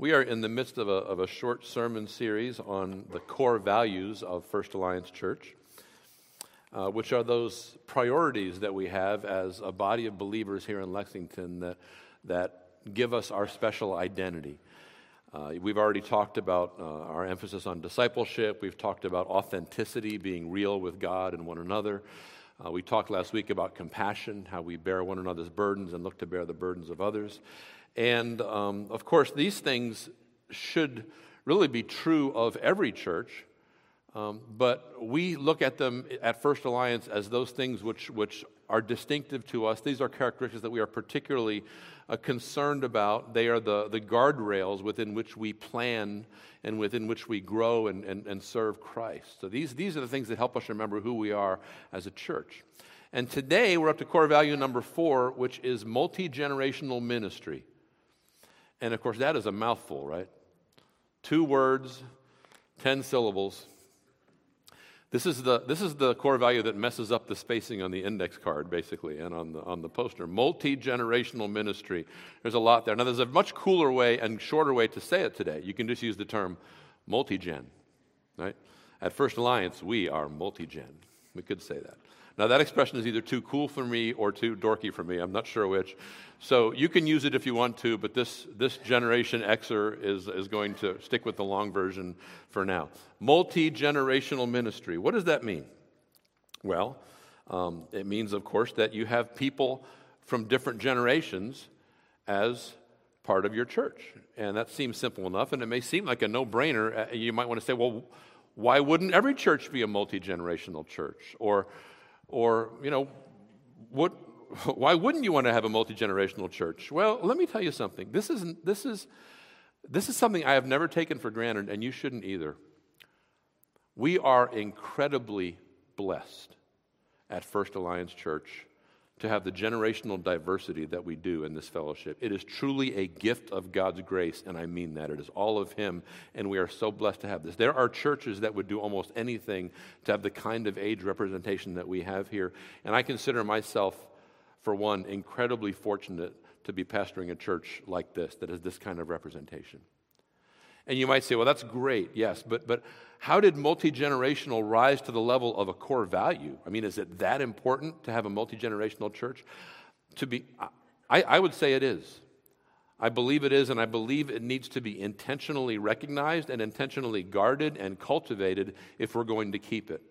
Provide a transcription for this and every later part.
We are in the midst of a, of a short sermon series on the core values of First Alliance Church, uh, which are those priorities that we have as a body of believers here in Lexington that, that give us our special identity. Uh, we've already talked about uh, our emphasis on discipleship. We've talked about authenticity, being real with God and one another. Uh, we talked last week about compassion, how we bear one another's burdens and look to bear the burdens of others. And um, of course, these things should really be true of every church, um, but we look at them at First Alliance as those things which, which are distinctive to us. These are characteristics that we are particularly uh, concerned about. They are the, the guardrails within which we plan and within which we grow and, and, and serve Christ. So these, these are the things that help us remember who we are as a church. And today we're up to core value number four, which is multi generational ministry. And of course, that is a mouthful, right? Two words, 10 syllables. This is, the, this is the core value that messes up the spacing on the index card, basically, and on the, on the poster. Multi generational ministry. There's a lot there. Now, there's a much cooler way and shorter way to say it today. You can just use the term multi gen, right? At First Alliance, we are multi gen. We could say that. Now, that expression is either too cool for me or too dorky for me. I'm not sure which. So you can use it if you want to, but this, this Generation Xer is, is going to stick with the long version for now. Multi generational ministry. What does that mean? Well, um, it means, of course, that you have people from different generations as part of your church. And that seems simple enough, and it may seem like a no brainer. Uh, you might want to say, well, why wouldn't every church be a multi generational church? Or, or, you know, what, why wouldn't you want to have a multi generational church? Well, let me tell you something. This, isn't, this, is, this is something I have never taken for granted, and you shouldn't either. We are incredibly blessed at First Alliance Church to have the generational diversity that we do in this fellowship. It is truly a gift of God's grace, and I mean that. It is all of Him, and we are so blessed to have this. There are churches that would do almost anything to have the kind of age representation that we have here, and I consider myself, for one, incredibly fortunate to be pastoring a church like this that has this kind of representation. And you might say, well, that's great, yes, but, but how did multi generational rise to the level of a core value? I mean, is it that important to have a multi generational church? To be, I, I would say it is. I believe it is, and I believe it needs to be intentionally recognized and intentionally guarded and cultivated if we're going to keep it.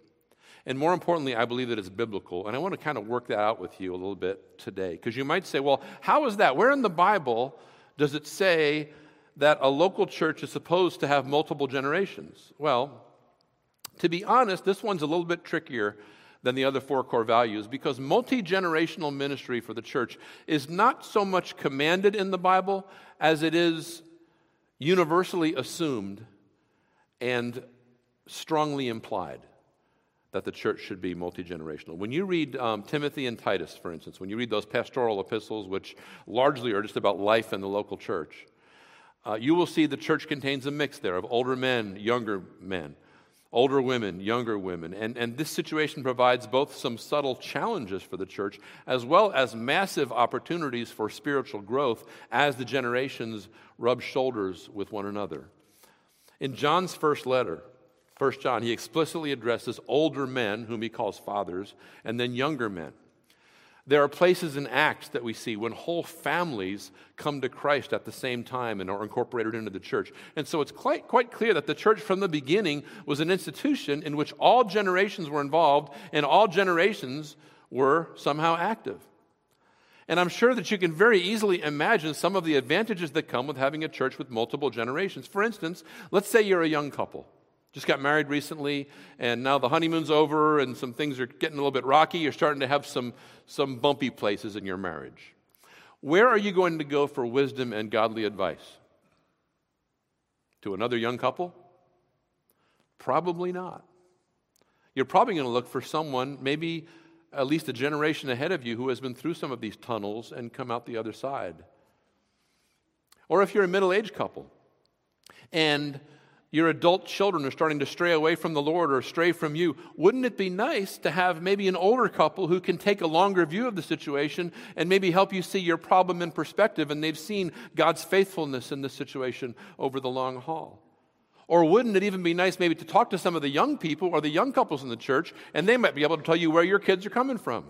And more importantly, I believe that it's biblical. And I want to kind of work that out with you a little bit today. Because you might say, well, how is that? Where in the Bible does it say that a local church is supposed to have multiple generations? Well, to be honest, this one's a little bit trickier than the other four core values because multi generational ministry for the church is not so much commanded in the Bible as it is universally assumed and strongly implied that the church should be multi generational. When you read um, Timothy and Titus, for instance, when you read those pastoral epistles, which largely are just about life in the local church, uh, you will see the church contains a mix there of older men, younger men, older women, younger women. And, and this situation provides both some subtle challenges for the church as well as massive opportunities for spiritual growth as the generations rub shoulders with one another. In John's first letter, 1 John, he explicitly addresses older men, whom he calls fathers, and then younger men. There are places in Acts that we see when whole families come to Christ at the same time and are incorporated into the church. And so it's quite, quite clear that the church from the beginning was an institution in which all generations were involved and all generations were somehow active. And I'm sure that you can very easily imagine some of the advantages that come with having a church with multiple generations. For instance, let's say you're a young couple. Just got married recently, and now the honeymoon's over, and some things are getting a little bit rocky. You're starting to have some, some bumpy places in your marriage. Where are you going to go for wisdom and godly advice? To another young couple? Probably not. You're probably going to look for someone, maybe at least a generation ahead of you, who has been through some of these tunnels and come out the other side. Or if you're a middle aged couple and your adult children are starting to stray away from the Lord or stray from you, wouldn't it be nice to have maybe an older couple who can take a longer view of the situation and maybe help you see your problem in perspective and they've seen God's faithfulness in this situation over the long haul? Or wouldn't it even be nice maybe to talk to some of the young people or the young couples in the church and they might be able to tell you where your kids are coming from?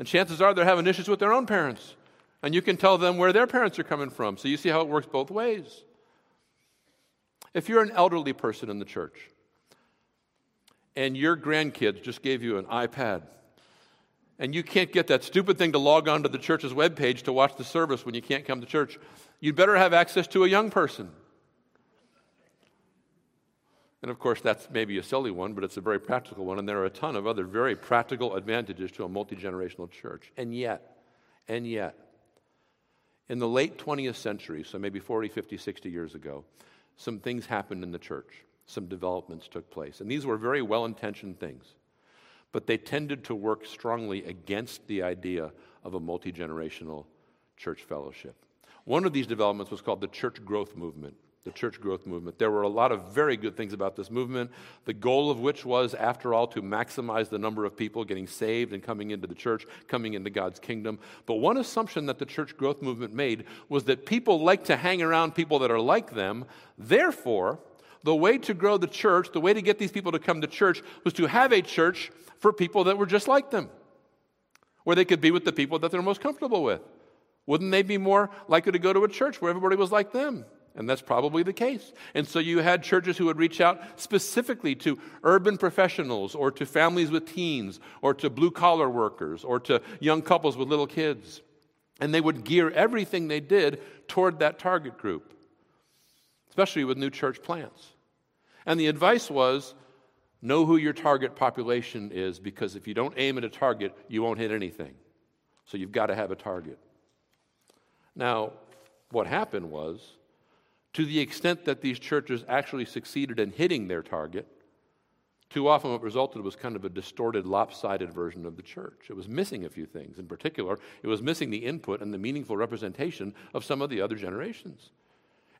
And chances are they're having issues with their own parents. And you can tell them where their parents are coming from. So you see how it works both ways. If you're an elderly person in the church and your grandkids just gave you an iPad and you can't get that stupid thing to log on to the church's webpage to watch the service when you can't come to church, you'd better have access to a young person. And of course, that's maybe a silly one, but it's a very practical one. And there are a ton of other very practical advantages to a multi generational church. And yet, and yet, in the late 20th century, so maybe 40, 50, 60 years ago, some things happened in the church, some developments took place. And these were very well intentioned things, but they tended to work strongly against the idea of a multi generational church fellowship. One of these developments was called the church growth movement the church growth movement. There were a lot of very good things about this movement, the goal of which was, after all, to maximize the number of people getting saved and coming into the church, coming into God's kingdom. But one assumption that the church growth movement made was that people like to hang around people that are like them. Therefore, the way to grow the church, the way to get these people to come to church, was to have a church for people that were just like them, where they could be with the people that they're most comfortable with. Wouldn't they be more likely to go to a church where everybody was like them? And that's probably the case. And so you had churches who would reach out specifically to urban professionals or to families with teens or to blue collar workers or to young couples with little kids. And they would gear everything they did toward that target group, especially with new church plants. And the advice was know who your target population is because if you don't aim at a target, you won't hit anything. So you've got to have a target. Now, what happened was to the extent that these churches actually succeeded in hitting their target, too often what resulted was kind of a distorted, lopsided version of the church. It was missing a few things. In particular, it was missing the input and the meaningful representation of some of the other generations.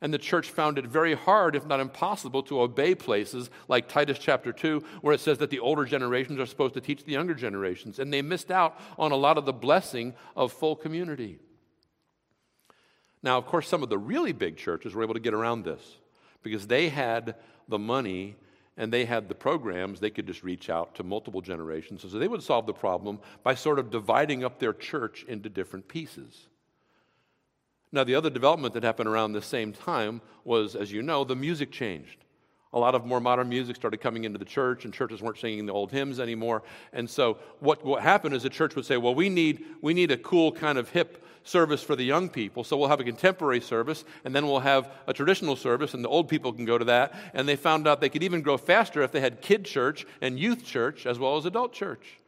And the church found it very hard, if not impossible, to obey places like Titus chapter 2, where it says that the older generations are supposed to teach the younger generations. And they missed out on a lot of the blessing of full community. Now, of course, some of the really big churches were able to get around this because they had the money and they had the programs, they could just reach out to multiple generations. So they would solve the problem by sort of dividing up their church into different pieces. Now, the other development that happened around the same time was, as you know, the music changed. A lot of more modern music started coming into the church, and churches weren't singing the old hymns anymore. And so, what, what happened is the church would say, Well, we need, we need a cool kind of hip service for the young people. So we'll have a contemporary service, and then we'll have a traditional service, and the old people can go to that. And they found out they could even grow faster if they had kid church and youth church as well as adult church.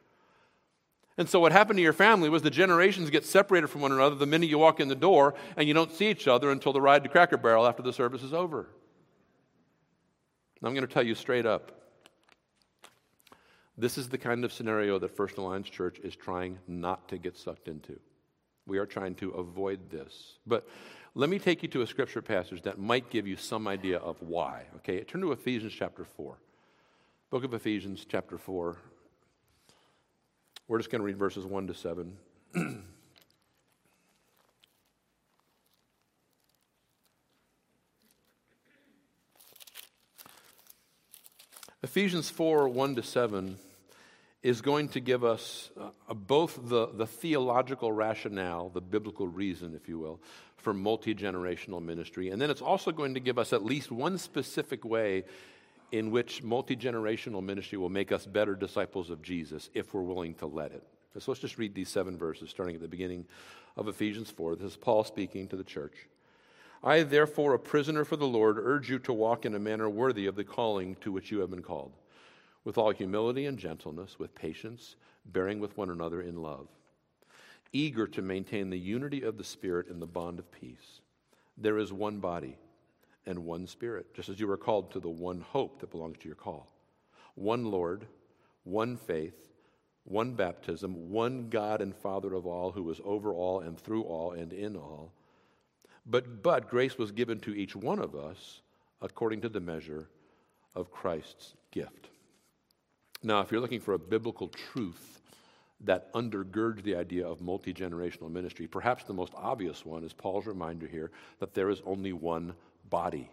And so, what happened to your family was the generations get separated from one another the minute you walk in the door, and you don't see each other until the ride to Cracker Barrel after the service is over. I'm going to tell you straight up this is the kind of scenario that First Alliance Church is trying not to get sucked into. We are trying to avoid this. But let me take you to a scripture passage that might give you some idea of why. Okay, turn to Ephesians chapter 4. Book of Ephesians chapter 4. We're just going to read verses 1 to 7. Ephesians 4 1 to 7 is going to give us uh, both the, the theological rationale, the biblical reason, if you will, for multi generational ministry. And then it's also going to give us at least one specific way in which multi generational ministry will make us better disciples of Jesus if we're willing to let it. So let's just read these seven verses, starting at the beginning of Ephesians 4. This is Paul speaking to the church. I, therefore, a prisoner for the Lord, urge you to walk in a manner worthy of the calling to which you have been called with all humility and gentleness, with patience, bearing with one another in love, eager to maintain the unity of the Spirit in the bond of peace. There is one body and one Spirit, just as you were called to the one hope that belongs to your call. One Lord, one faith, one baptism, one God and Father of all, who is over all and through all and in all. But, but grace was given to each one of us according to the measure of Christ's gift. Now, if you're looking for a biblical truth that undergirds the idea of multi generational ministry, perhaps the most obvious one is Paul's reminder here that there is only one body.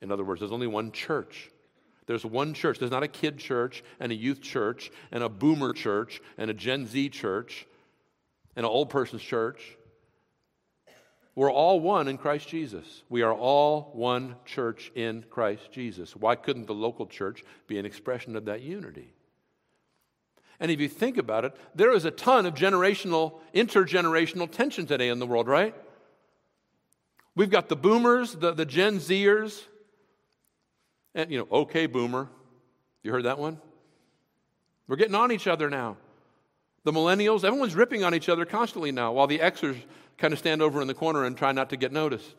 In other words, there's only one church. There's one church. There's not a kid church and a youth church and a boomer church and a Gen Z church and an old person's church. We're all one in Christ Jesus. We are all one church in Christ Jesus. Why couldn't the local church be an expression of that unity? And if you think about it, there is a ton of generational, intergenerational tension today in the world, right? We've got the boomers, the, the Gen Zers, and, you know, okay, boomer. You heard that one? We're getting on each other now. The millennials, everyone's ripping on each other constantly now, while the Xers kind of stand over in the corner and try not to get noticed.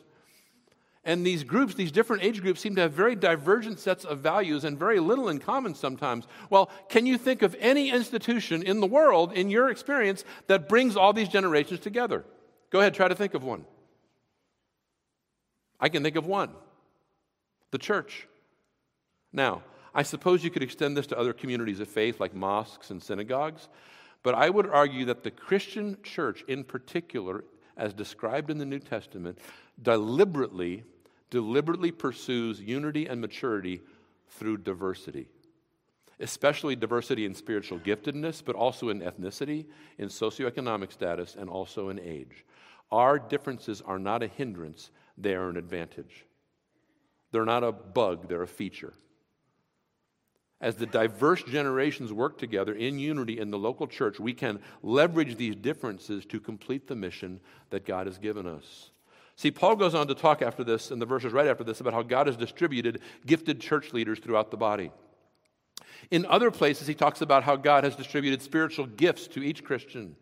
And these groups, these different age groups, seem to have very divergent sets of values and very little in common sometimes. Well, can you think of any institution in the world, in your experience, that brings all these generations together? Go ahead, try to think of one. I can think of one the church. Now, I suppose you could extend this to other communities of faith like mosques and synagogues, but I would argue that the Christian church in particular as described in the New Testament, deliberately, deliberately pursues unity and maturity through diversity, especially diversity in spiritual giftedness, but also in ethnicity, in socioeconomic status, and also in age. Our differences are not a hindrance, they are an advantage. They're not a bug, they're a feature. As the diverse generations work together in unity in the local church, we can leverage these differences to complete the mission that God has given us. See, Paul goes on to talk after this, in the verses right after this, about how God has distributed gifted church leaders throughout the body. In other places, he talks about how God has distributed spiritual gifts to each Christian.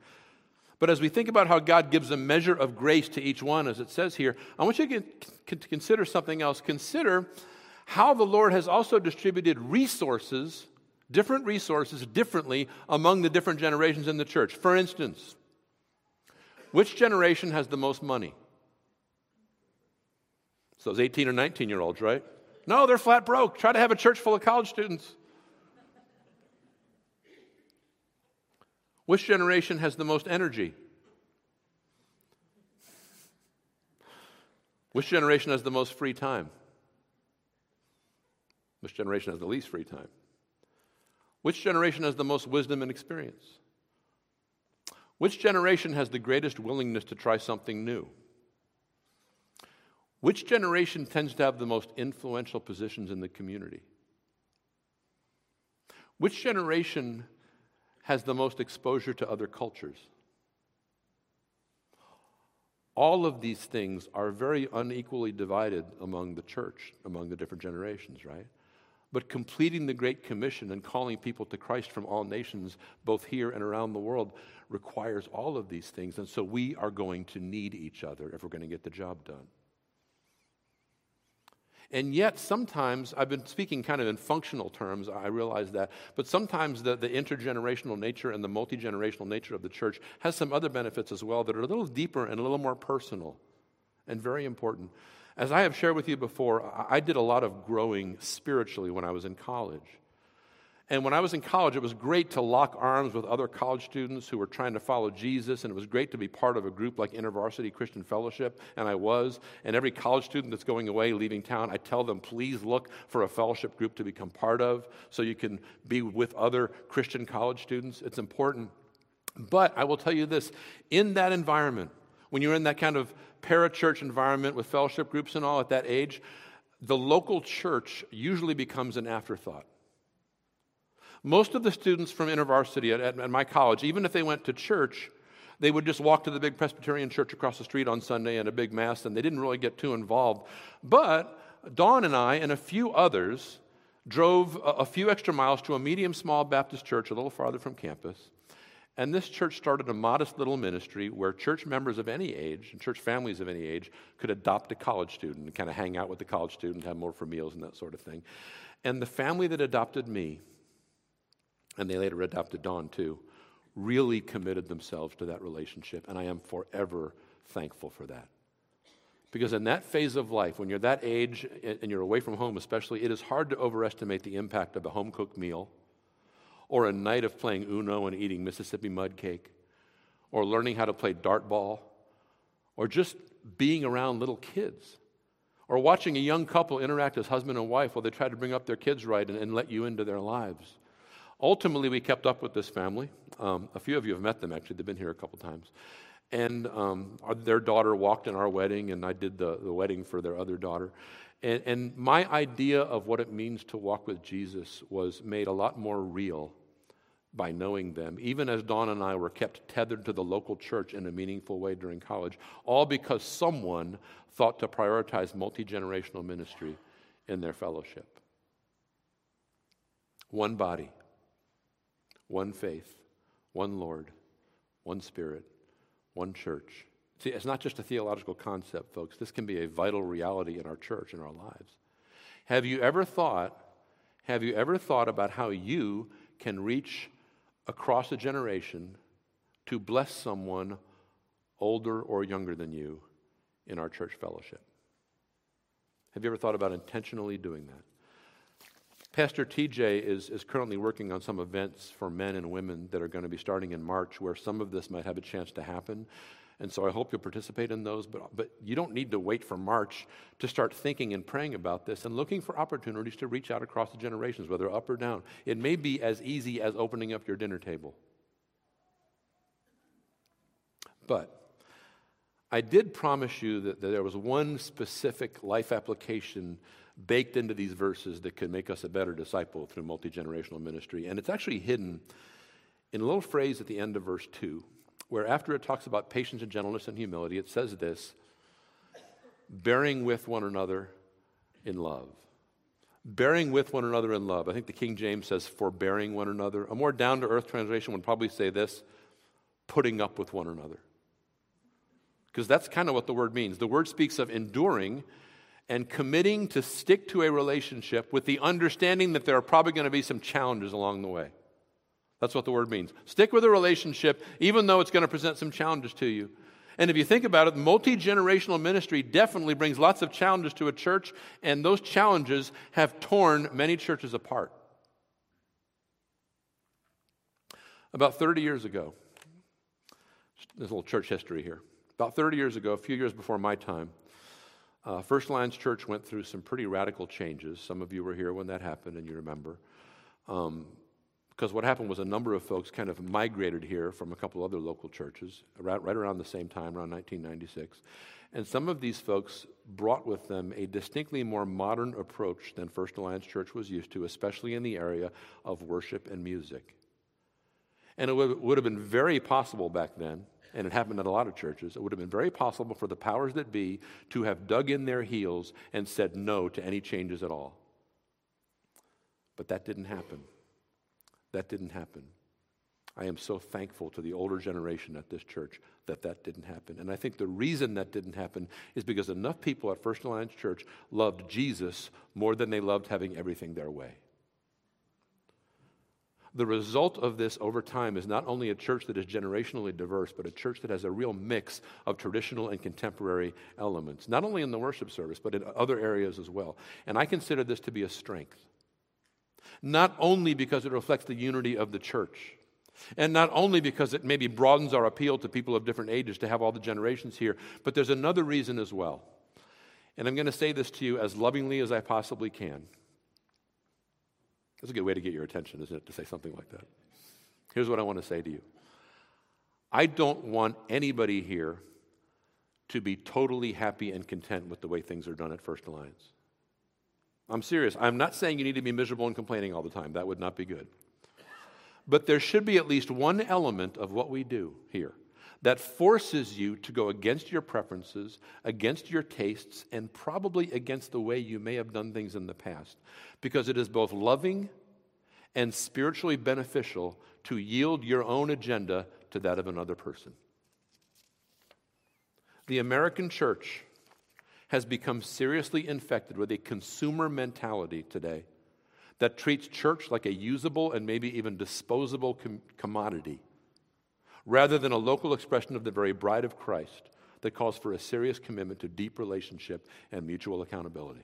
But as we think about how God gives a measure of grace to each one, as it says here, I want you to consider something else. Consider how the Lord has also distributed resources, different resources, differently among the different generations in the church. For instance, which generation has the most money? So those 18 or 19 year olds, right? No, they're flat broke. Try to have a church full of college students. Which generation has the most energy? Which generation has the most free time? Which generation has the least free time? Which generation has the most wisdom and experience? Which generation has the greatest willingness to try something new? Which generation tends to have the most influential positions in the community? Which generation has the most exposure to other cultures? All of these things are very unequally divided among the church, among the different generations, right? But completing the Great Commission and calling people to Christ from all nations, both here and around the world, requires all of these things. And so we are going to need each other if we're going to get the job done. And yet, sometimes, I've been speaking kind of in functional terms, I realize that, but sometimes the, the intergenerational nature and the multi generational nature of the church has some other benefits as well that are a little deeper and a little more personal and very important. As I have shared with you before, I did a lot of growing spiritually when I was in college. And when I was in college, it was great to lock arms with other college students who were trying to follow Jesus, and it was great to be part of a group like InterVarsity Christian Fellowship, and I was. And every college student that's going away, leaving town, I tell them, please look for a fellowship group to become part of so you can be with other Christian college students. It's important. But I will tell you this in that environment, when you're in that kind of parachurch environment with fellowship groups and all at that age, the local church usually becomes an afterthought. Most of the students from InterVarsity at, at, at my college, even if they went to church, they would just walk to the big Presbyterian church across the street on Sunday and a big mass, and they didn't really get too involved. But Dawn and I and a few others drove a, a few extra miles to a medium small Baptist church a little farther from campus. And this church started a modest little ministry where church members of any age and church families of any age could adopt a college student and kind of hang out with the college student, have more for meals and that sort of thing. And the family that adopted me, and they later adopted Dawn too, really committed themselves to that relationship. And I am forever thankful for that. Because in that phase of life, when you're that age and you're away from home, especially, it is hard to overestimate the impact of a home cooked meal or a night of playing Uno and eating Mississippi mud cake or learning how to play dart ball or just being around little kids or watching a young couple interact as husband and wife while they try to bring up their kids right and, and let you into their lives. Ultimately, we kept up with this family. Um, a few of you have met them, actually. They've been here a couple times. And um, our, their daughter walked in our wedding, and I did the, the wedding for their other daughter. And, and my idea of what it means to walk with Jesus was made a lot more real by knowing them, even as Dawn and I were kept tethered to the local church in a meaningful way during college, all because someone thought to prioritize multi generational ministry in their fellowship. One body, one faith, one Lord, one Spirit, one church. See, it's not just a theological concept, folks. This can be a vital reality in our church, in our lives. Have you ever thought, have you ever thought about how you can reach across a generation to bless someone older or younger than you in our church fellowship? Have you ever thought about intentionally doing that? Pastor TJ is, is currently working on some events for men and women that are going to be starting in March where some of this might have a chance to happen. And so I hope you'll participate in those. But, but you don't need to wait for March to start thinking and praying about this and looking for opportunities to reach out across the generations, whether up or down. It may be as easy as opening up your dinner table. But I did promise you that, that there was one specific life application baked into these verses that could make us a better disciple through multi generational ministry. And it's actually hidden in a little phrase at the end of verse 2, where after it talks about patience and gentleness and humility, it says this bearing with one another in love. Bearing with one another in love. I think the King James says forbearing one another. A more down to earth translation would probably say this putting up with one another. Because that's kind of what the word means. The word speaks of enduring and committing to stick to a relationship with the understanding that there are probably going to be some challenges along the way. That's what the word means. Stick with a relationship, even though it's going to present some challenges to you. And if you think about it, multi generational ministry definitely brings lots of challenges to a church, and those challenges have torn many churches apart. About 30 years ago, there's a little church history here. About 30 years ago, a few years before my time, uh, First Alliance Church went through some pretty radical changes. Some of you were here when that happened, and you remember. Um, because what happened was a number of folks kind of migrated here from a couple other local churches right, right around the same time, around 1996. And some of these folks brought with them a distinctly more modern approach than First Alliance Church was used to, especially in the area of worship and music. And it would, would have been very possible back then and it happened at a lot of churches, it would have been very possible for the powers that be to have dug in their heels and said no to any changes at all. But that didn't happen. That didn't happen. I am so thankful to the older generation at this church that that didn't happen. And I think the reason that didn't happen is because enough people at First Alliance Church loved Jesus more than they loved having everything their way. The result of this over time is not only a church that is generationally diverse, but a church that has a real mix of traditional and contemporary elements, not only in the worship service, but in other areas as well. And I consider this to be a strength. Not only because it reflects the unity of the church, and not only because it maybe broadens our appeal to people of different ages to have all the generations here, but there's another reason as well. And I'm going to say this to you as lovingly as I possibly can. That's a good way to get your attention, isn't it, to say something like that? Here's what I want to say to you I don't want anybody here to be totally happy and content with the way things are done at First Alliance. I'm serious. I'm not saying you need to be miserable and complaining all the time. That would not be good. But there should be at least one element of what we do here that forces you to go against your preferences, against your tastes, and probably against the way you may have done things in the past. Because it is both loving and spiritually beneficial to yield your own agenda to that of another person. The American church has become seriously infected with a consumer mentality today that treats church like a usable and maybe even disposable com- commodity rather than a local expression of the very bride of Christ that calls for a serious commitment to deep relationship and mutual accountability.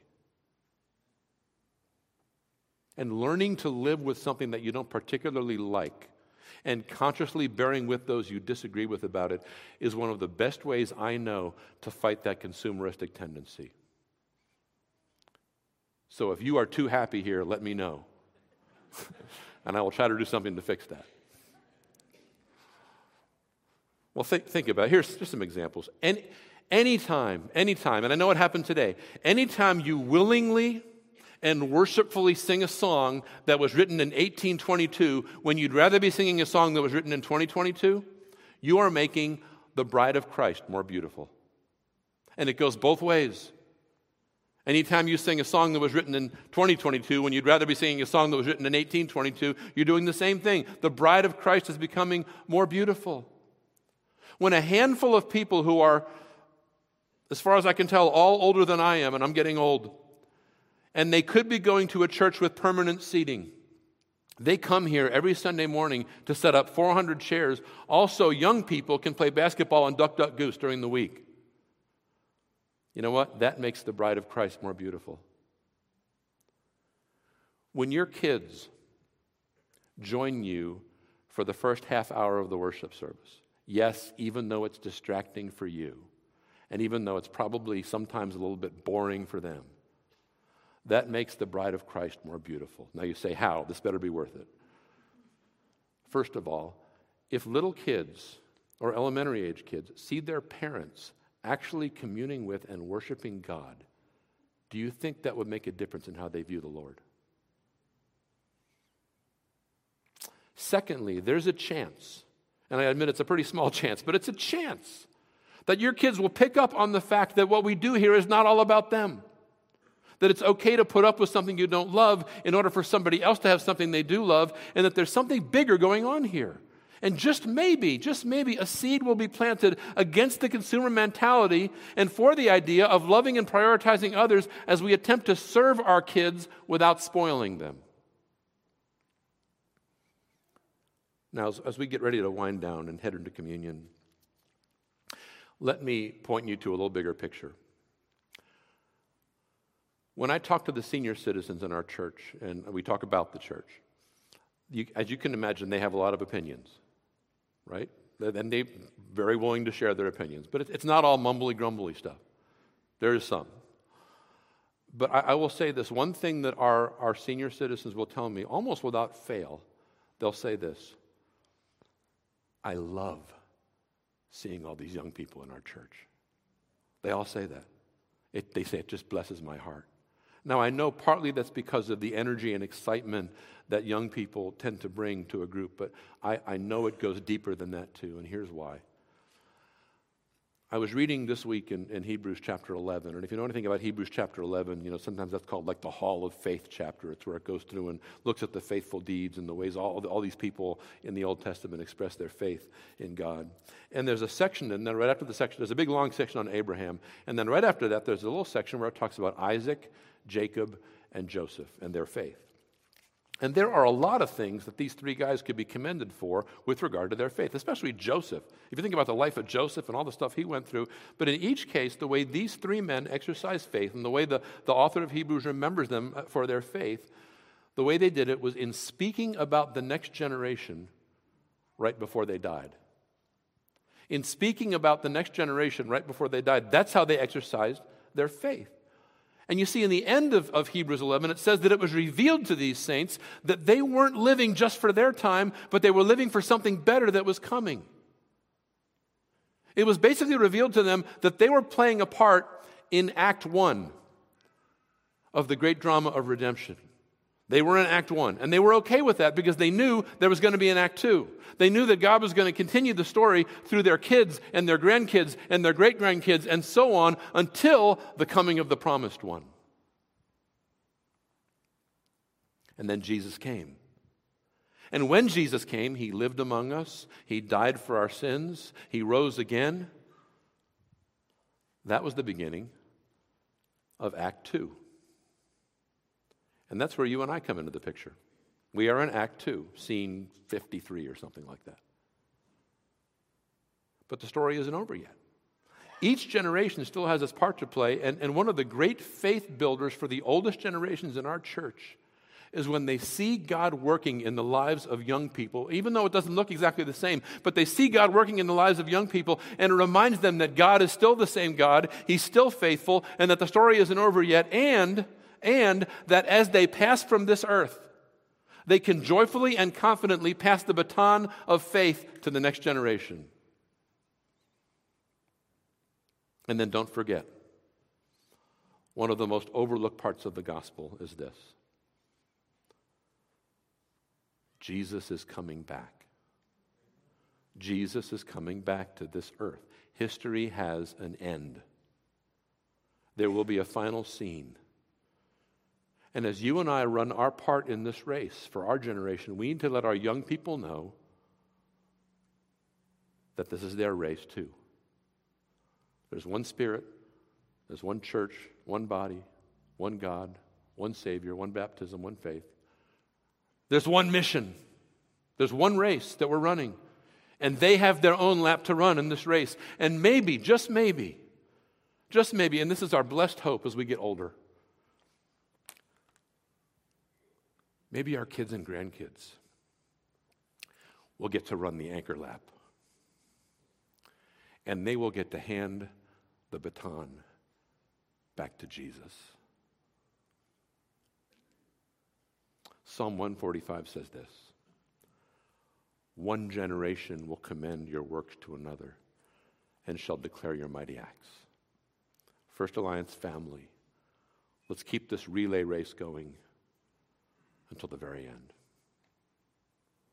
And learning to live with something that you don't particularly like and consciously bearing with those you disagree with about it is one of the best ways I know to fight that consumeristic tendency. So if you are too happy here, let me know. and I will try to do something to fix that. Well, think, think about it. Here's just some examples. Any, anytime, anytime, and I know it happened today, anytime you willingly and worshipfully sing a song that was written in 1822 when you'd rather be singing a song that was written in 2022, you are making the bride of Christ more beautiful. And it goes both ways. Anytime you sing a song that was written in 2022 when you'd rather be singing a song that was written in 1822, you're doing the same thing. The bride of Christ is becoming more beautiful. When a handful of people who are, as far as I can tell, all older than I am, and I'm getting old, and they could be going to a church with permanent seating. They come here every Sunday morning to set up 400 chairs. Also, young people can play basketball and duck, duck, goose during the week. You know what? That makes the bride of Christ more beautiful. When your kids join you for the first half hour of the worship service, yes, even though it's distracting for you, and even though it's probably sometimes a little bit boring for them, that makes the bride of Christ more beautiful. Now you say, how? This better be worth it. First of all, if little kids or elementary age kids see their parents actually communing with and worshiping God, do you think that would make a difference in how they view the Lord? Secondly, there's a chance, and I admit it's a pretty small chance, but it's a chance that your kids will pick up on the fact that what we do here is not all about them. That it's okay to put up with something you don't love in order for somebody else to have something they do love, and that there's something bigger going on here. And just maybe, just maybe, a seed will be planted against the consumer mentality and for the idea of loving and prioritizing others as we attempt to serve our kids without spoiling them. Now, as, as we get ready to wind down and head into communion, let me point you to a little bigger picture. When I talk to the senior citizens in our church, and we talk about the church, you, as you can imagine, they have a lot of opinions right? And they're very willing to share their opinions. But it's not all mumbly grumbly stuff. There is some. But I, I will say this one thing that our, our senior citizens will tell me almost without fail, they'll say this I love seeing all these young people in our church. They all say that. It, they say it just blesses my heart. Now, I know partly that's because of the energy and excitement that young people tend to bring to a group, but I, I know it goes deeper than that too, and here's why. I was reading this week in, in, Hebrews chapter 11, and if you know anything about Hebrews chapter 11, you know, sometimes that's called like the Hall of Faith chapter. It's where it goes through and looks at the faithful deeds and the ways all, all these people in the Old Testament express their faith in God. And there's a section, and then right after the section, there's a big long section on Abraham, and then right after that, there's a little section where it talks about Isaac Jacob, and Joseph and their faith. And there are a lot of things that these three guys could be commended for with regard to their faith, especially Joseph. If you think about the life of Joseph and all the stuff he went through, but in each case, the way these three men exercised faith and the way the, the author of Hebrews remembers them uh, for their faith, the way they did it was in speaking about the next generation right before they died. In speaking about the next generation right before they died, that's how they exercised their faith. And you see, in the end of, of Hebrews 11, it says that it was revealed to these saints that they weren't living just for their time, but they were living for something better that was coming. It was basically revealed to them that they were playing a part in Act 1 of the great drama of redemption. They were in Act 1, and they were okay with that because they knew there was going to be an Act 2. They knew that God was going to continue the story through their kids and their grandkids and their great grandkids and so on until the coming of the promised one. And then Jesus came. And when Jesus came, he lived among us, he died for our sins, he rose again. That was the beginning of Act 2. And that's where you and I come into the picture. We are in Act 2, scene 53 or something like that. But the story isn't over yet. each generation still has its part to play. And, and one of the great faith builders for the oldest generations in our church is when they see God working in the lives of young people, even though it doesn't look exactly the same, but they see God working in the lives of young people, and it reminds them that God is still the same God, He's still faithful, and that the story isn't over yet, and, and that as they pass from this earth, they can joyfully and confidently pass the baton of faith to the next generation. And then don't forget, one of the most overlooked parts of the gospel is this Jesus is coming back. Jesus is coming back to this earth. History has an end. There will be a final scene. And as you and I run our part in this race for our generation, we need to let our young people know that this is their race too. There's one Spirit, there's one church, one body, one God, one Savior, one baptism, one faith. There's one mission, there's one race that we're running. And they have their own lap to run in this race. And maybe, just maybe, just maybe, and this is our blessed hope as we get older, maybe our kids and grandkids will get to run the anchor lap. And they will get to hand the baton back to Jesus. Psalm 145 says this One generation will commend your works to another and shall declare your mighty acts. First Alliance family, let's keep this relay race going until the very end.